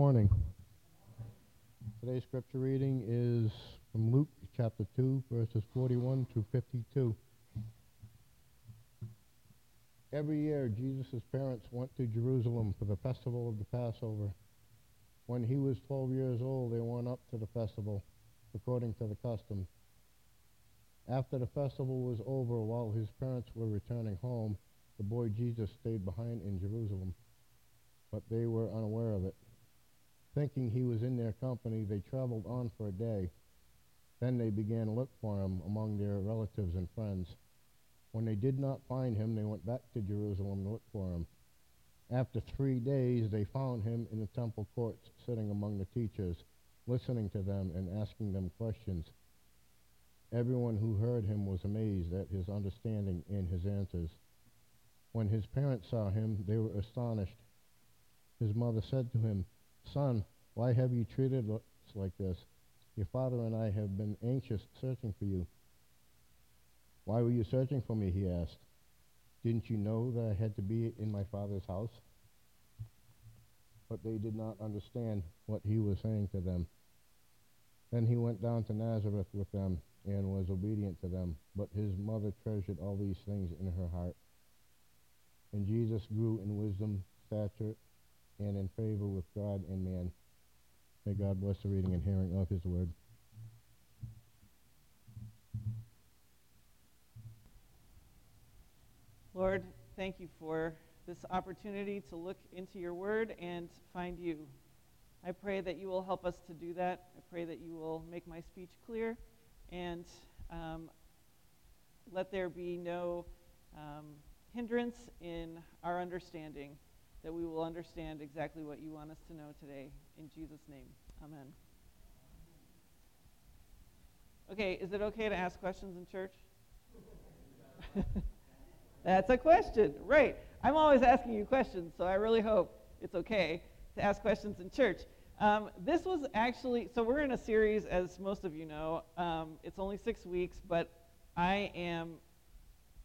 Morning. Today's scripture reading is from Luke chapter 2, verses 41 to 52. Every year, Jesus' parents went to Jerusalem for the festival of the Passover. When he was 12 years old, they went up to the festival, according to the custom. After the festival was over, while his parents were returning home, the boy Jesus stayed behind in Jerusalem, but they were unaware of it. Thinking he was in their company, they traveled on for a day. Then they began to look for him among their relatives and friends. When they did not find him, they went back to Jerusalem to look for him. After three days, they found him in the temple courts, sitting among the teachers, listening to them and asking them questions. Everyone who heard him was amazed at his understanding and his answers. When his parents saw him, they were astonished. His mother said to him, Son, why have you treated us like this? Your father and I have been anxious searching for you. Why were you searching for me? He asked. Didn't you know that I had to be in my father's house? But they did not understand what he was saying to them. Then he went down to Nazareth with them and was obedient to them. But his mother treasured all these things in her heart. And Jesus grew in wisdom, stature, and in favor with God and man. May God bless the reading and hearing of his word. Lord, thank you for this opportunity to look into your word and find you. I pray that you will help us to do that. I pray that you will make my speech clear and um, let there be no um, hindrance in our understanding, that we will understand exactly what you want us to know today. In Jesus' name, amen. Okay, is it okay to ask questions in church? That's a question, right? I'm always asking you questions, so I really hope it's okay to ask questions in church. Um, this was actually, so we're in a series, as most of you know. Um, it's only six weeks, but I am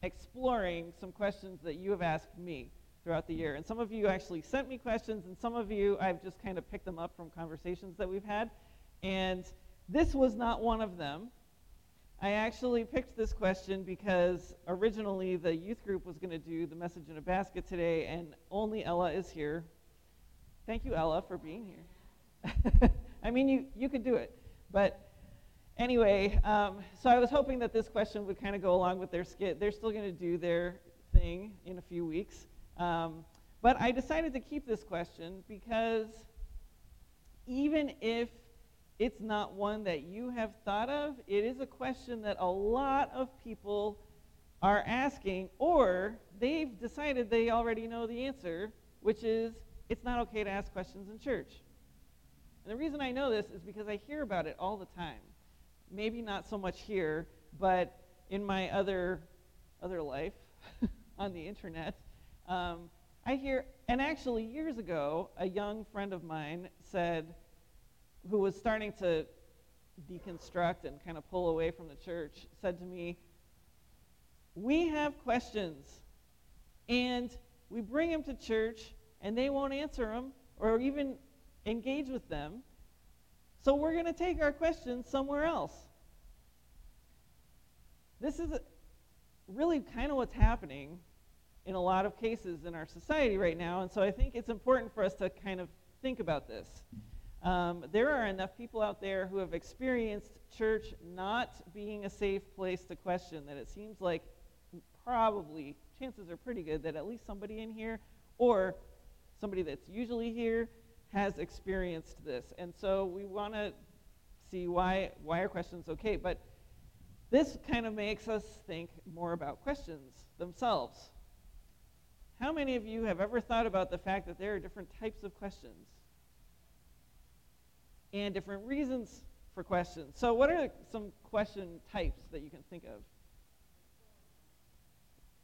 exploring some questions that you have asked me throughout the year. And some of you actually sent me questions, and some of you I've just kind of picked them up from conversations that we've had. And this was not one of them. I actually picked this question because originally the youth group was going to do the message in a basket today, and only Ella is here. Thank you, Ella, for being here. I mean, you, you could do it. But anyway, um, so I was hoping that this question would kind of go along with their skit. They're still going to do their thing in a few weeks. Um, but I decided to keep this question because even if it's not one that you have thought of. It is a question that a lot of people are asking, or they've decided they already know the answer, which is it's not okay to ask questions in church. And the reason I know this is because I hear about it all the time. Maybe not so much here, but in my other other life on the internet, um, I hear. And actually, years ago, a young friend of mine said who was starting to deconstruct and kind of pull away from the church, said to me, We have questions, and we bring them to church, and they won't answer them or even engage with them. So we're going to take our questions somewhere else. This is really kind of what's happening in a lot of cases in our society right now, and so I think it's important for us to kind of think about this. Um, there are enough people out there who have experienced church not being a safe place to question that it seems like probably chances are pretty good that at least somebody in here or somebody that's usually here has experienced this. And so we want to see why why are questions okay, but this kind of makes us think more about questions themselves. How many of you have ever thought about the fact that there are different types of questions? and different reasons for questions. So, what are some question types that you can think of?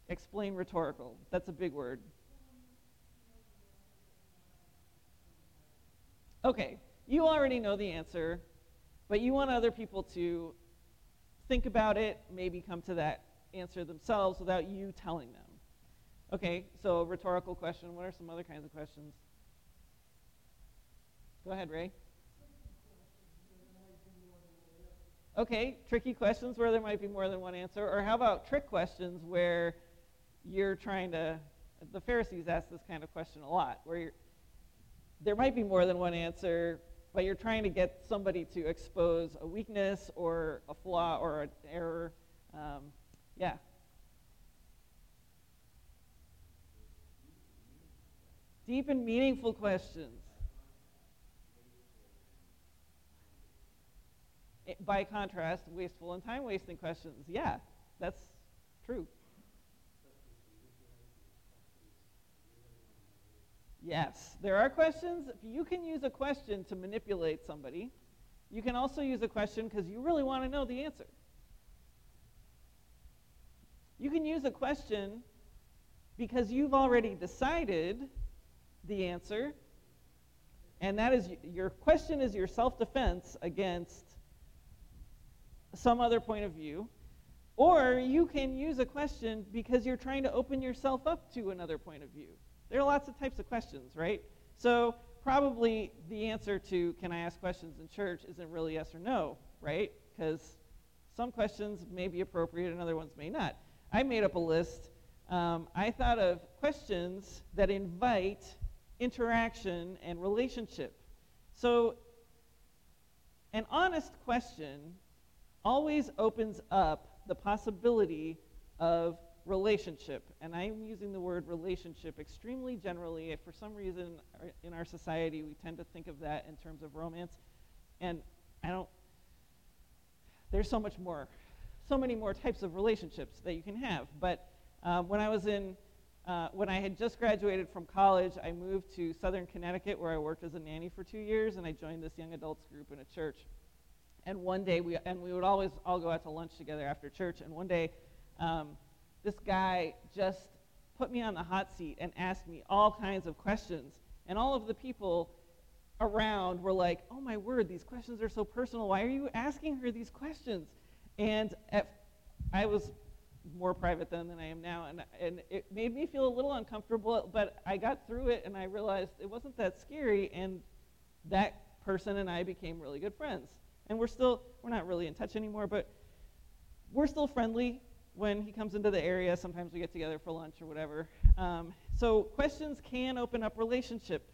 Explain rhetorical. That's a big word. Okay, you already know the answer, but you want other people to think about it, maybe come to that answer themselves without you telling them. Okay, so rhetorical question. What are some other kinds of questions? Go ahead, Ray. Okay, tricky questions where there might be more than one answer. Or how about trick questions where you're trying to, the Pharisees ask this kind of question a lot, where there might be more than one answer, but you're trying to get somebody to expose a weakness or a flaw or an error. Um, yeah. Deep and meaningful questions. Eh, by contrast, wasteful and time wasting questions. Yeah, that's true. Yes, there are questions. You can use a question to manipulate somebody. You can also use a question because you really want to know the answer. You can use a question because you've already decided the answer, and that is your question is your self defense against some other point of view. Or you can use a question because you're trying to open yourself up to another point of view. There are lots of types of questions, right? So probably the answer to can I ask questions in church isn't really yes or no, right? Because some questions may be appropriate and other ones may not. I made up a list. Um, I thought of questions that invite interaction and relationship. So, an honest question always opens up the possibility of relationship. And I'm using the word relationship extremely generally. If For some reason, in our society, we tend to think of that in terms of romance. And I don't, there's so much more, so many more types of relationships that you can have. But um, when I was in, uh, when I had just graduated from college, I moved to southern Connecticut where I worked as a nanny for two years, and I joined this young adults group in a church. And one day, we, and we would always all go out to lunch together after church. And one day, um, this guy just put me on the hot seat and asked me all kinds of questions. And all of the people around were like, oh my word, these questions are so personal. Why are you asking her these questions? And at, I was more private then than I am now, and, and it made me feel a little uncomfortable, but I got through it and I realized it wasn't that scary, and that person and I became really good friends. And we're still, we're not really in touch anymore, but we're still friendly when he comes into the area. Sometimes we get together for lunch or whatever. Um, so questions can open up relationship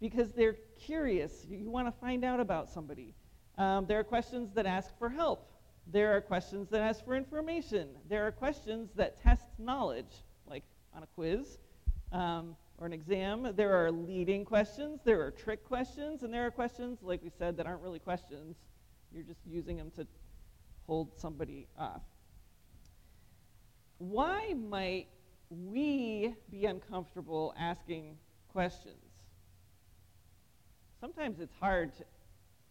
because they're curious. You, you want to find out about somebody. Um, there are questions that ask for help. There are questions that ask for information. There are questions that test knowledge, like on a quiz. Um, or an exam. There are leading questions, there are trick questions, and there are questions, like we said, that aren't really questions. You're just using them to hold somebody off. Why might we be uncomfortable asking questions? Sometimes it's hard to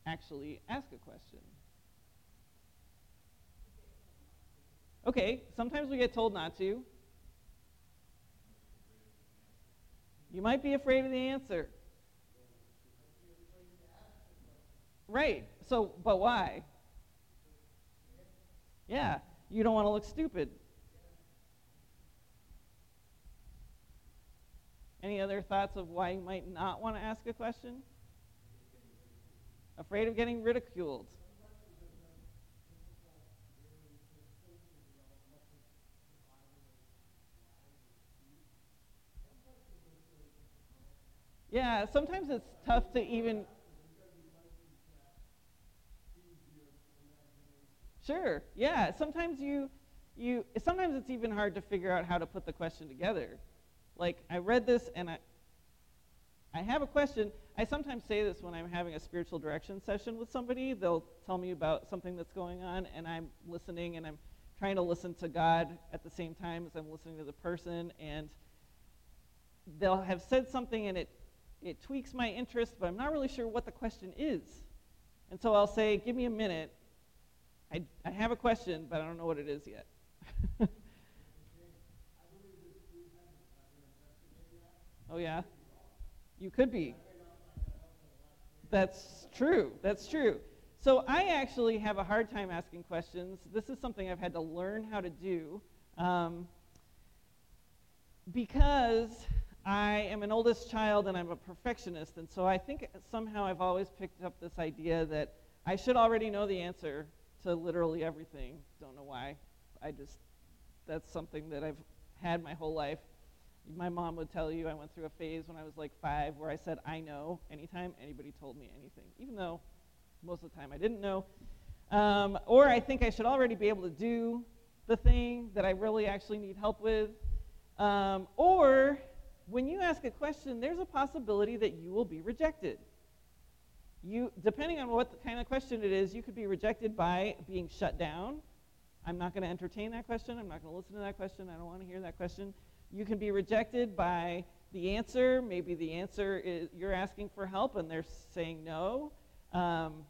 actually ask a question. Okay, sometimes we get told not to. You might be afraid of the answer. Right. So, but why? Yeah, you don't want to look stupid. Any other thoughts of why you might not want to ask a question? Afraid of getting ridiculed. Yeah, sometimes it's tough to even. Sure. Yeah. Sometimes you, you. Sometimes it's even hard to figure out how to put the question together. Like I read this and I. I have a question. I sometimes say this when I'm having a spiritual direction session with somebody. They'll tell me about something that's going on, and I'm listening, and I'm trying to listen to God at the same time as I'm listening to the person, and they'll have said something, and it it tweaks my interest, but I'm not really sure what the question is. And so I'll say, give me a minute. I, I have a question, but I don't know what it is yet. oh, yeah? You could be. That's true. That's true. So I actually have a hard time asking questions. This is something I've had to learn how to do um, because I am an oldest child and I'm a perfectionist, and so I think somehow I've always picked up this idea that I should already know the answer to literally everything. Don't know why. I just, that's something that I've had my whole life. My mom would tell you I went through a phase when I was like five where I said, I know, anytime anybody told me anything, even though most of the time I didn't know. Um, or I think I should already be able to do the thing that I really actually need help with. Um, or when you ask a question, there's a possibility that you will be rejected. You, depending on what kind of question it is, you could be rejected by being shut down. I'm not going to entertain that question. I'm not going to listen to that question. I don't want to hear that question. You can be rejected by the answer. Maybe the answer is you're asking for help and they're saying no. Um,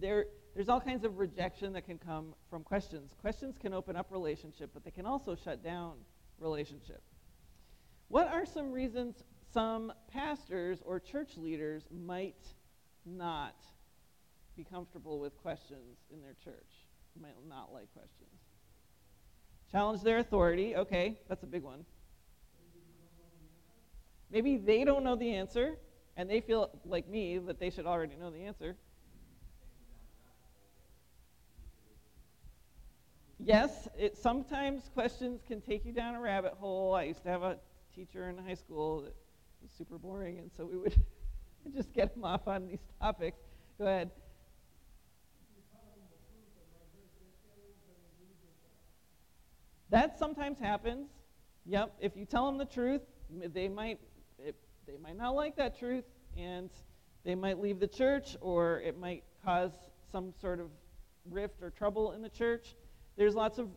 there, there's all kinds of rejection that can come from questions. Questions can open up relationship, but they can also shut down relationship. What are some reasons some pastors or church leaders might not be comfortable with questions in their church? Might not like questions. Challenge their authority. Okay, that's a big one. Maybe they don't know the answer, and they feel like me that they should already know the answer. Yes, it, sometimes questions can take you down a rabbit hole. I used to have a teacher in high school that was super boring, and so we would just get him off on these topics. Go ahead. That sometimes happens. Yep. If you tell them the truth, they might it, they might not like that truth, and they might leave the church, or it might cause some sort of rift or trouble in the church. There's lots of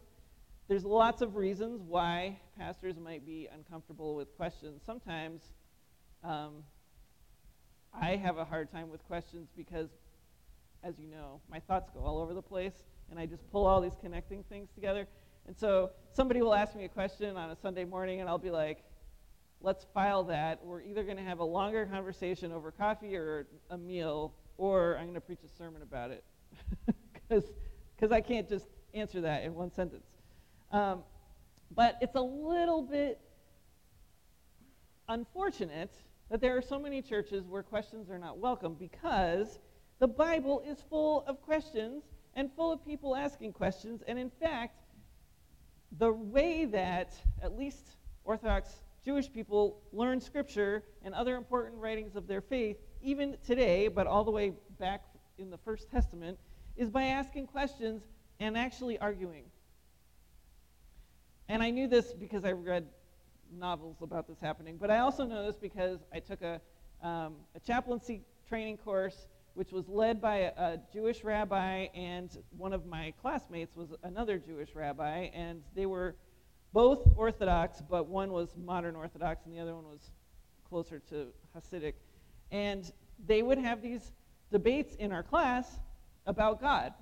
there's lots of reasons why pastors might be uncomfortable with questions. Sometimes um, I have a hard time with questions because, as you know, my thoughts go all over the place, and I just pull all these connecting things together. And so somebody will ask me a question on a Sunday morning, and I'll be like, let's file that. We're either going to have a longer conversation over coffee or a meal, or I'm going to preach a sermon about it. Because I can't just answer that in one sentence. Um, but it's a little bit unfortunate that there are so many churches where questions are not welcome because the Bible is full of questions and full of people asking questions. And in fact, the way that at least Orthodox Jewish people learn Scripture and other important writings of their faith, even today, but all the way back in the First Testament, is by asking questions and actually arguing. And I knew this because I read novels about this happening, but I also know this because I took a, um, a chaplaincy training course which was led by a, a, Jewish rabbi, and one of my classmates was another Jewish rabbi, and they were both Orthodox, but one was modern Orthodox and the other one was closer to Hasidic. And they would have these debates in our class about God,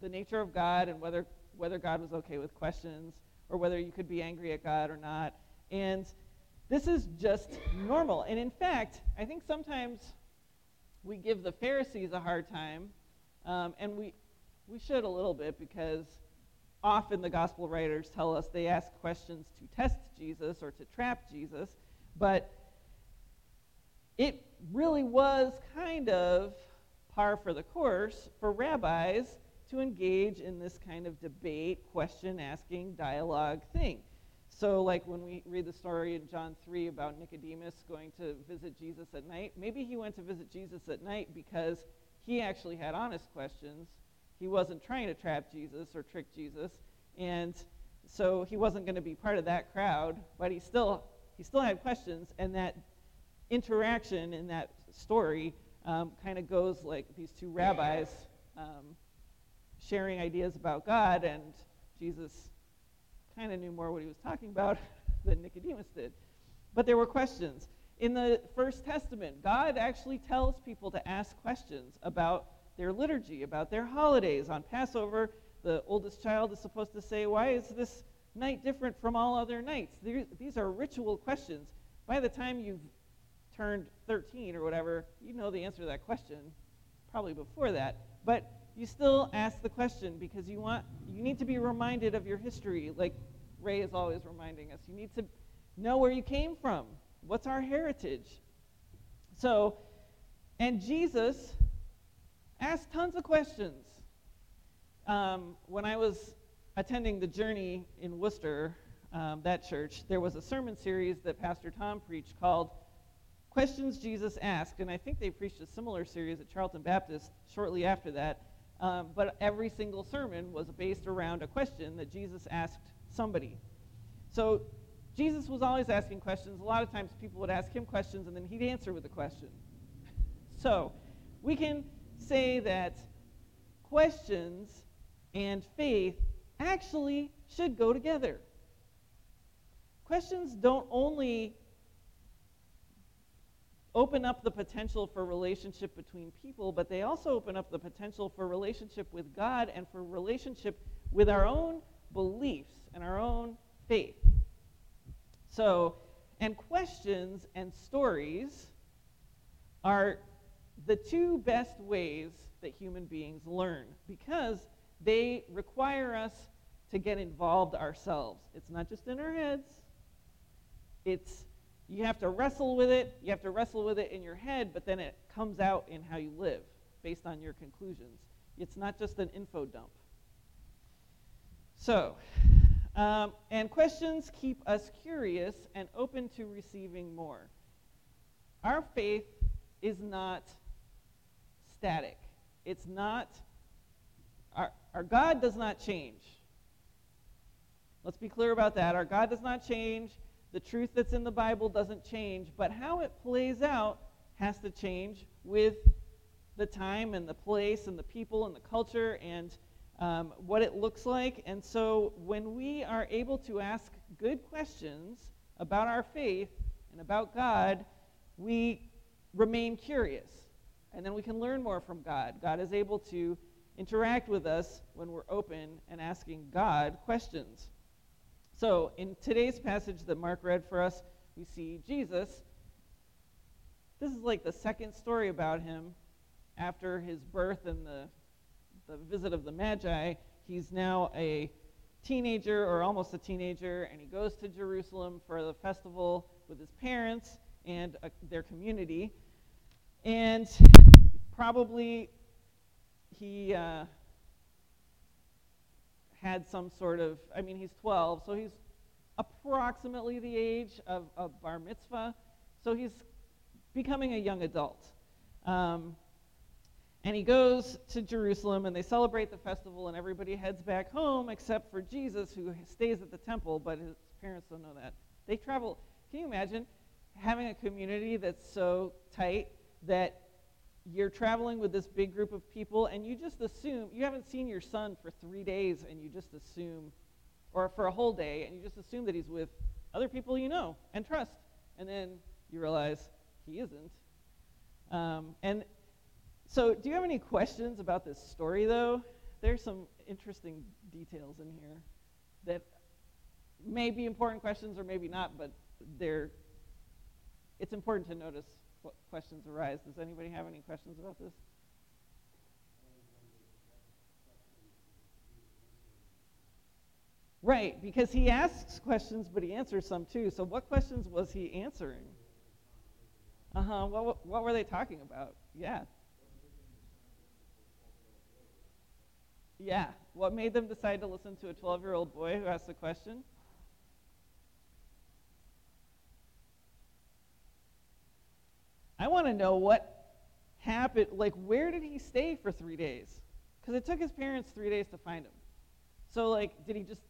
the nature of God, and whether, whether God was okay with questions or whether you could be angry at God or not. And this is just normal. And in fact, I think sometimes we give the Pharisees a hard time, um, and we, we should a little bit because often the gospel writers tell us they ask questions to test Jesus or to trap Jesus, but it really was kind of par for the course for rabbis to engage in this kind of debate, question asking, dialogue thing. So, like when we read the story in John 3 about Nicodemus going to visit Jesus at night, maybe he went to visit Jesus at night because he actually had honest questions. He wasn't trying to trap Jesus or trick Jesus, and so he wasn't going to be part of that crowd, but he still, he still had questions, and that interaction in that story um, kind of goes like these two rabbis um, sharing ideas about God, and Jesus kind of knew more what he was talking about than Nicodemus did. But there were questions. In the First Testament, God actually tells people to ask questions about their liturgy, about their holidays. On Passover, the oldest child is supposed to say, Why is this night different from all other nights? These are ritual questions. By the time you've turned 13 or whatever, you know the answer to that question, probably before that. But you still ask the question because you want you need to be reminded of your history like ray is always reminding us you need to know where you came from What's our heritage? So, and Jesus asked tons of questions. Um, when I was attending the journey in Worcester, um, that church, there was a sermon series that Pastor Tom preached called Questions Jesus Asked. And I think they preached a similar series at Charlton Baptist shortly after that. Um, but every single sermon was based around a question that Jesus asked somebody. So Jesus was always asking questions. A lot of times people would ask him questions and then he'd answer with a question. So we can say that questions and faith actually should go together. Questions don't only open up the potential for relationship between people, but they also open up the potential for relationship with God and for relationship with our own beliefs and our own faith. So, and questions and stories are the two best ways that human beings learn because they require us to get involved ourselves. It's not just in our heads. It's you have to wrestle with it. You have to wrestle with it in your head, but then it comes out in how you live based on your conclusions. It's not just an info dump. So, um, and questions keep us curious and open to receiving more. Our faith is not static. It's not, our, our God does not change. Let's be clear about that. Our God does not change. The truth that's in the Bible doesn't change, but how it plays out has to change with the time and the place and the people and the culture and um, what it looks like. And so when we are able to ask good questions about our faith and about God, we remain curious. And then we can learn more from God. God is able to interact with us when we're open and asking God questions. So, in today's passage that Mark read for us, we see Jesus. This is like the second story about him after his birth and the, the visit of the Magi. He's now a teenager or almost a teenager, and he goes to Jerusalem for the festival with his parents and uh, their community. And probably he. Uh, had some sort of, I mean, he's 12, so he's approximately the age of, of bar mitzvah. So he's becoming a young adult. Um, and he goes to Jerusalem, and they celebrate the festival, and everybody heads back home except for Jesus, who stays at the temple, but his parents don't know that. They travel. Can you imagine having a community that's so tight that you're traveling with this big group of people and you just assume you haven't seen your son for three days and you just assume or for a whole day and you just assume that he's with other people you know and trust and then you realize he isn't. Um, and so do you have any questions about this story though? There's some interesting details in here that may be important questions or maybe not but they're it's important to notice what questions arise. Does anybody have any questions about this? Right, because he asks questions, but he answers some too. So, what questions was he answering? Uh huh. What, what were they talking about? Yeah. Yeah. What made them decide to listen to a 12 year old boy who asked a question? I want to know what happened. Like, where did he stay for three days? Because it took his parents three days to find him. So, like, did he just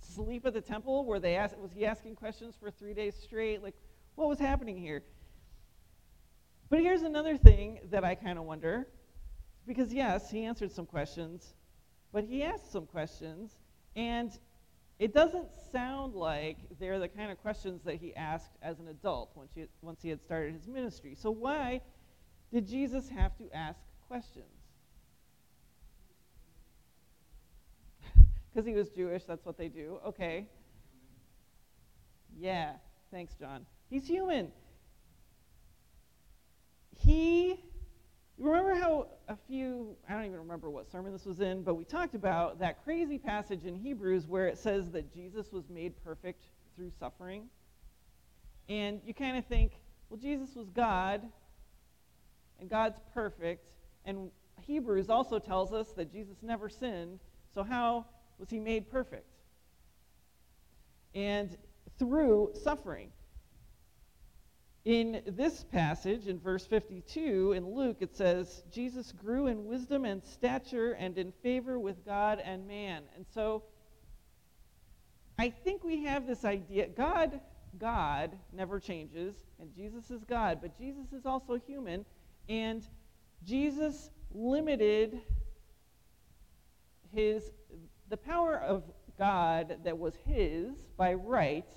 sleep at the temple? Were they ask, was he asking questions for three days straight? Like, what was happening here? But here's another thing that I kind of wonder. Because, yes, he answered some questions, but he asked some questions, and it doesn't sound like they're the kind of questions that he asked as an adult once he, once he had started his ministry. So, why did Jesus have to ask questions? Because he was Jewish, that's what they do. Okay. Yeah, thanks, John. He's human. He You remember how a few, I don't even remember what sermon this was in, but we talked about that crazy passage in Hebrews where it says that Jesus was made perfect through suffering? And you kind of think, well, Jesus was God, and God's perfect. And Hebrews also tells us that Jesus never sinned. So, how was he made perfect? And through suffering. In this passage, in verse 52 in Luke, it says, Jesus grew in wisdom and stature and in favor with God and man. And so I think we have this idea God, God never changes, and Jesus is God, but Jesus is also human, and Jesus limited his the power of God that was his by right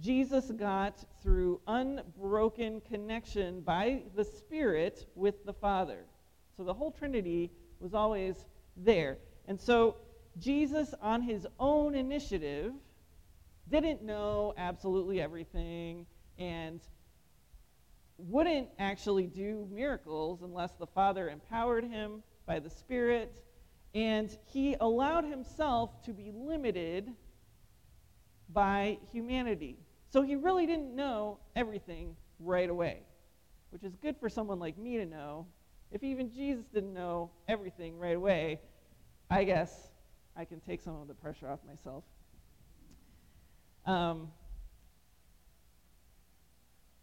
Jesus got through unbroken connection by the Spirit with the Father. So the whole Trinity was always there. And so Jesus, on his own initiative, didn't know absolutely everything and wouldn't actually do miracles unless the Father empowered him by the Spirit. And he allowed himself to be limited by humanity. So he really didn't know everything right away, which is good for someone like me to know. If even Jesus didn't know everything right away, I guess I can take some of the pressure off myself. Um,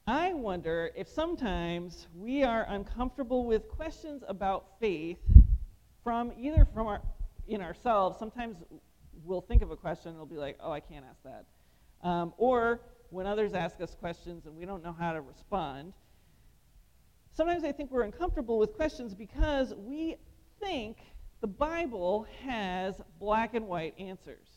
I wonder if sometimes we are uncomfortable with questions about faith from either from our in ourselves. Sometimes we'll think of a question and it'll be like, "Oh, I can't ask that," um, or when others mm-hmm. ask us questions and we don't know how to respond. Sometimes I think we're uncomfortable with questions because we think the Bible has black and white answers.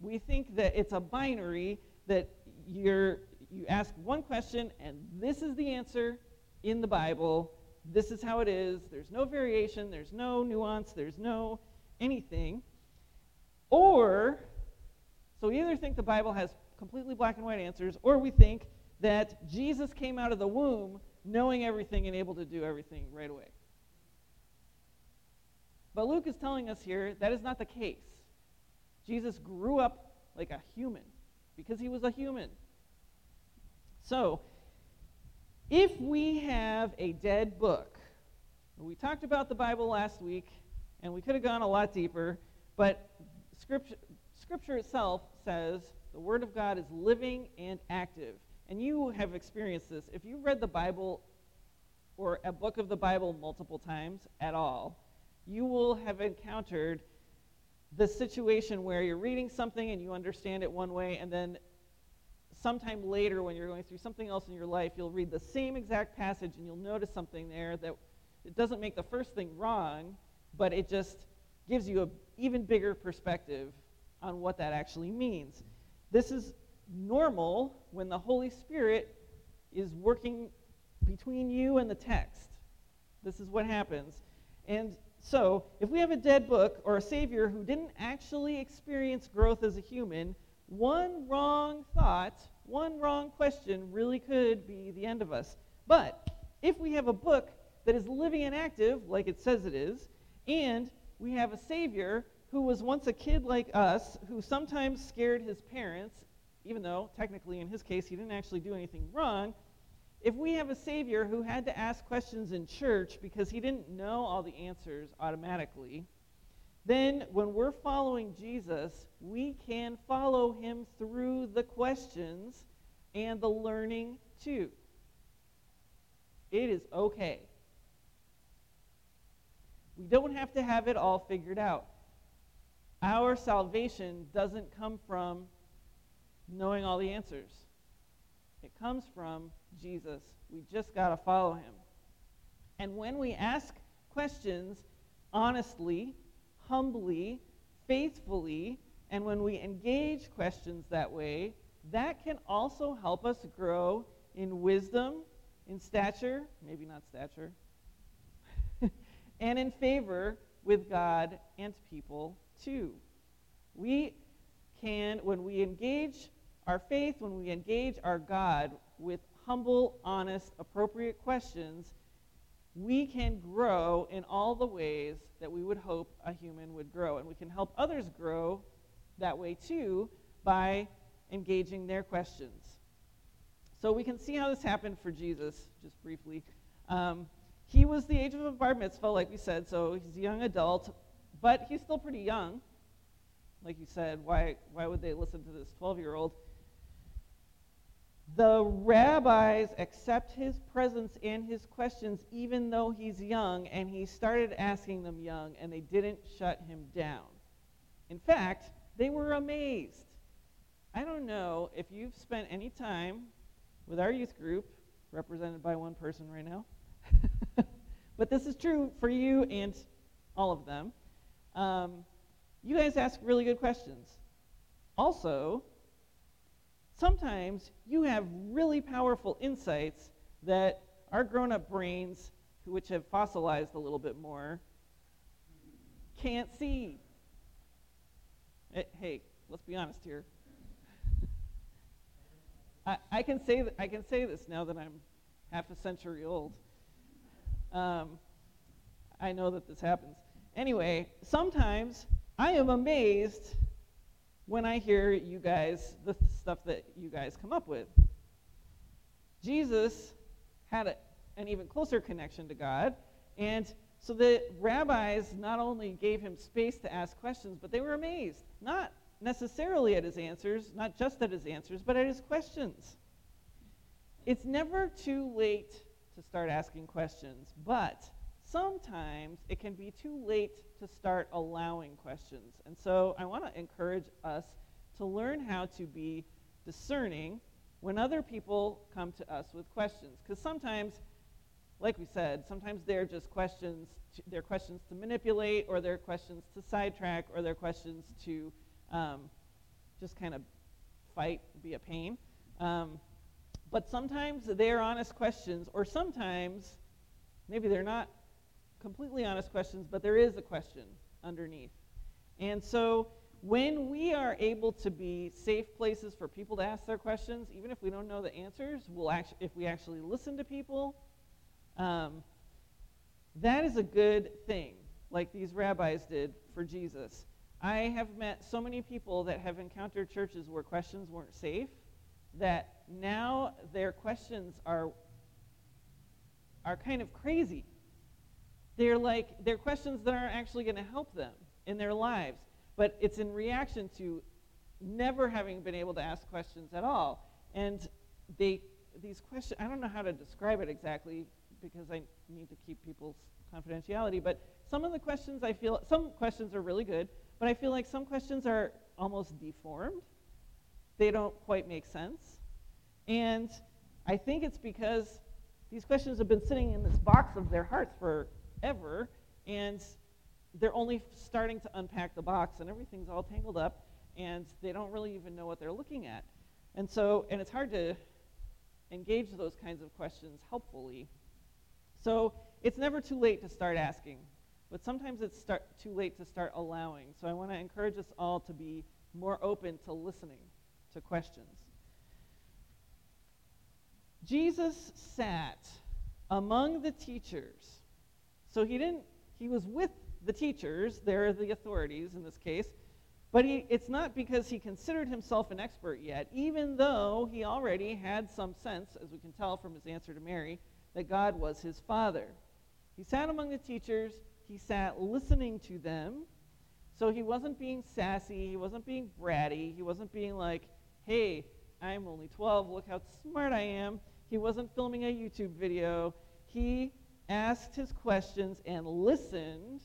We think that it's a binary that you're you ask one question and this is the answer in the Bible. This is how it is. There's no variation, there's no nuance, there's no anything. Or so we either think the Bible has completely black and white answers, or we think that Jesus came out of the womb knowing everything and able to do everything right away. But Luke is telling us here that is not the case. Jesus grew up like a human because he was a human. So, if we have a dead book, we talked about the Bible last week, and we could have gone a lot deeper, but scripture, scripture itself says the Word of God is living and active. And you have experienced this. If you've read the Bible or a book of the Bible multiple times at all, you will have encountered the situation where you're reading something and you understand it one way, and then sometime later when you're going through something else in your life, you'll read the same exact passage and you'll notice something there that it doesn't make the first thing wrong, but it just gives you an even bigger perspective on what that actually means. This is normal when the Holy Spirit is working between you and the text. This is what happens. And so, if we have a dead book or a Savior who didn't actually experience growth as a human, one wrong thought, one wrong question really could be the end of us. But if we have a book that is living and active, like it says it is, and we have a Savior who was once a kid like us, who sometimes scared his parents, even though technically in his case he didn't actually do anything wrong, if we have a Savior who had to ask questions in church because he didn't know all the answers automatically, then when we're following Jesus, we can follow him through the questions and the learning too. It is okay. We don't have to have it all figured out. Our salvation doesn't come from knowing all the answers, it comes from Jesus. We just got to follow him. And when we ask questions honestly, humbly, faithfully, and when we engage questions that way, that can also help us grow in wisdom, in stature, maybe not stature, and in favor with God and people too. We can, when we engage our faith, when we engage our God with humble, honest, appropriate questions, we can grow in all the ways that we would hope a human would grow. And we can help others grow that way too by engaging their questions. So we can see how this happened for Jesus, just briefly. Um, he was the age of a bar mitzvah, like we said, so he's a young adult, but he's still pretty young. Like you said, why, why would they listen to this 12 year old? The rabbis accept his presence and his questions even though he's young, and he started asking them young, and they didn't shut him down. In fact, they were amazed. I don't know if you've spent any time with our youth group, represented by one person right now, but this is true for you and all of them. Um, you guys ask really good questions. Also, sometimes you have really powerful insights that our grown up brains, which have fossilized a little bit more, can't see. Eh, hey, let's be honest here. I, I, can say th- I can say this now that I'm half a century old. Um, I know that this happens. Anyway, sometimes I am amazed when I hear you guys, the stuff that you guys come up with. Jesus had a, an even closer connection to God, and so the rabbis not only gave him space to ask questions, but they were amazed, not necessarily at his answers, not just at his answers, but at his questions. It's never too late to start asking questions, but sometimes it can be too late to start allowing questions. And so I want to encourage us to learn how to be discerning when other people come to us with questions. Because sometimes, like we said, sometimes they're just questions, to, they're questions to manipulate, or they're questions to sidetrack, or they're questions to um, just kind of fight, be a pain. Um, but sometimes they're honest questions, or sometimes maybe they're not completely honest questions, but there is a question underneath. And so when we are able to be safe places for people to ask their questions, even if we don't know the answers, we'll if we actually listen to people, um, that is a good thing, like these rabbis did for Jesus. I have met so many people that have encountered churches where questions weren't safe that now their questions are are kind of crazy they're like, they're questions that aren't actually going to help them in their lives. But it's in reaction to never having been able to ask questions at all. And they, these questions, I don't know how to describe it exactly because I need to keep people's confidentiality, but some of the questions I feel, some questions are really good, but I feel like some questions are almost deformed. They don't quite make sense. And I think it's because these questions have been sitting in this box of their hearts for ever, and they're only starting to unpack the box, and everything's all tangled up, and they don't really even know what they're looking at. And so, and it's hard to engage those kinds of questions helpfully. So it's never too late to start asking, but sometimes it's start, too late to start allowing. So I want to encourage us all to be more open to listening to questions. Jesus sat among the teachers so he didn't, he was with the teachers, they're the authorities in this case, but he, it's not because he considered himself an expert yet, even though he already had some sense, as we can tell from his answer to Mary, that God was his father. He sat among the teachers, he sat listening to them. So he wasn't being sassy, he wasn't being bratty, he wasn't being like, hey, I'm only 12, look how smart I am. He wasn't filming a YouTube video. He asked his questions, and listened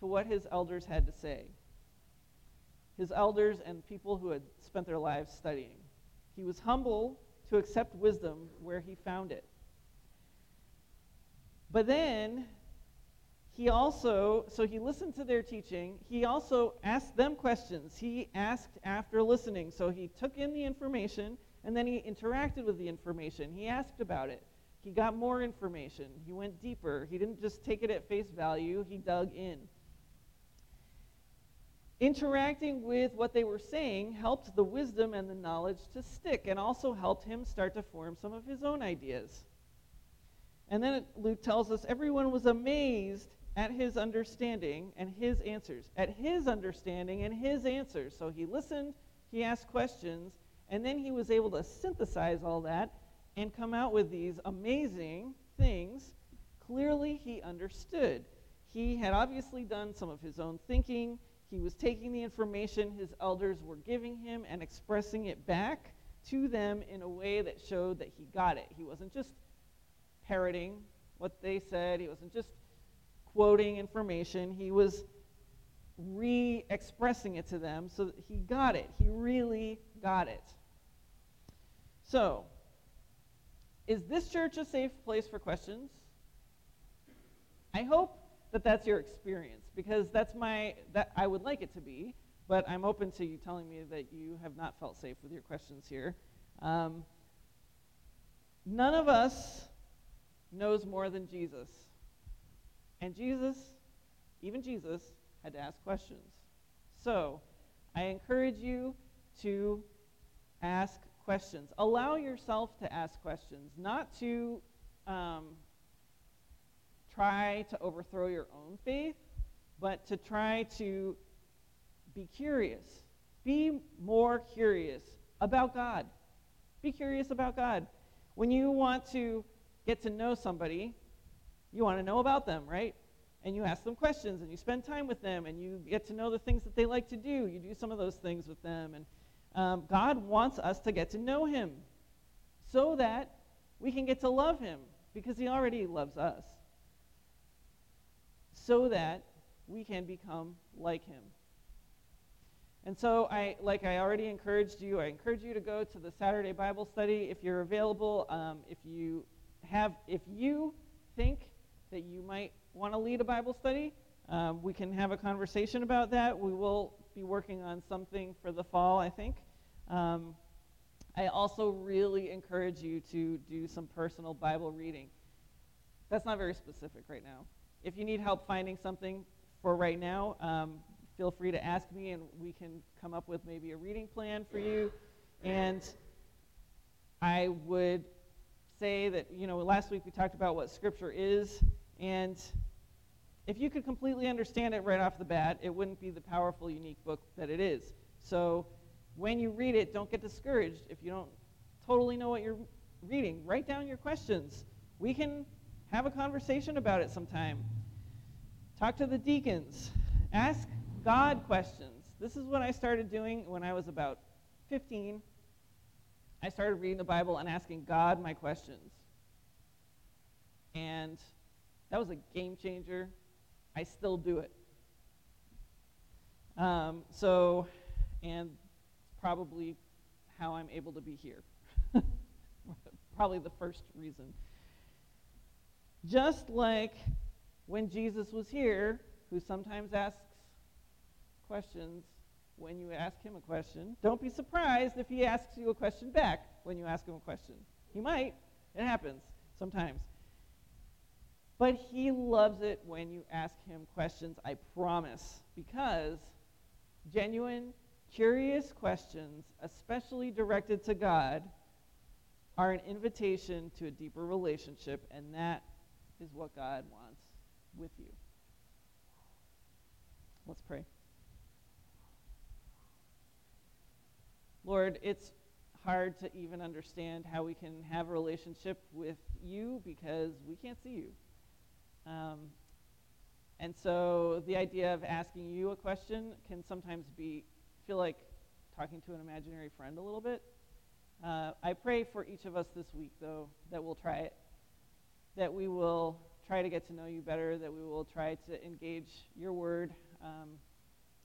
to what his elders had to say. His elders and people who had spent their lives studying. He was humble to accept wisdom where he found it. But then he also, so he listened to their teaching. He also asked them questions. He asked after listening. So he took in the information and then he interacted with the information. He asked about it. He got more information. He went deeper. He didn't just take it at face value, he dug in. Interacting with what they were saying helped the wisdom and the knowledge to stick and also helped him start to form some of his own ideas. And then Luke tells us everyone was amazed at his understanding and his answers. At his understanding and his answers. So he listened, he asked questions, And then he was able to synthesize all that and come out with these amazing things. Clearly, he understood. He had obviously done some of his own thinking. He was taking the information his elders were giving him and expressing it back to them in a way that showed that he got it. He wasn't just parroting what they said, he wasn't just quoting information, he was re expressing it to them so that he got it. He really got it. So, is this church a safe place for questions? I hope that that's your experience because that's my that I would like it to be, but I'm open to you telling me that you have not felt safe with your questions here. Um, none of us knows more than Jesus, and Jesus, even Jesus, had to ask questions. So, I encourage you to ask questions. Allow yourself to ask questions, not to um, try to overthrow your own faith, but to try to be curious. Be more curious about God. Be curious about God. When you want to get to know somebody, you want to know about them, right? And you ask them questions and you spend time with them and you get to know the things that they like to do. You do some of those things with them. And um, God wants us to get to know Him so that we can get to love Him because He already loves us so that we can become like him. And so I like I already encouraged you, I encourage you to go to the Saturday Bible study if you're available. Um, if you have if you think that you might want to lead a Bible study, um, we can have a conversation about that. We will be working on something for the fall, I think. Um, I also really encourage you to do some personal Bible reading. That's not very specific right now. If you need help finding something for right now, um, feel free to ask me and we can come up with maybe a reading plan for you. And I would say that, you know, last week we talked about what Scripture is. And if you could completely understand it right off the bat, it wouldn't be the powerful, unique book that it is. So when you read it, don't get discouraged if you don't totally know what you're reading. Write down your questions. We can have a conversation about it sometime. Talk to the deacons. Ask God questions. This is what I started doing when I was about 15. I started reading the Bible and asking God my questions. And that was a game changer. I still do it. Um, so, and probably how I'm able to be here. probably the first reason. Just like when Jesus was here, who sometimes asks questions when you ask him a question, don't be surprised if he asks you a question back when you ask him a question. He might. It happens sometimes. But he loves it when you ask him questions, I promise, because genuine, curious questions, especially directed to God, are an invitation to a deeper relationship, and that is what God wants with you. Let's pray. Lord, it's hard to even understand how we can have a relationship with you because we can't see you. Um, and so the idea of asking you a question can sometimes be feel like talking to an imaginary friend a little bit. Uh, I pray for each of us this week, though, that we'll try it that we will try to get to know you better, that we will try to engage your word um,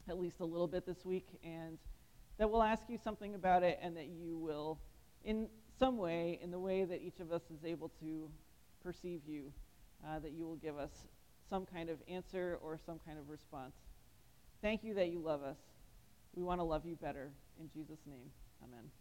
at least a little bit this week, and that we'll ask you something about it, and that you will, in some way, in the way that each of us is able to perceive you, uh, that you will give us some kind of answer or some kind of response. Thank you that you love us. We want to love you better. In Jesus' name, amen.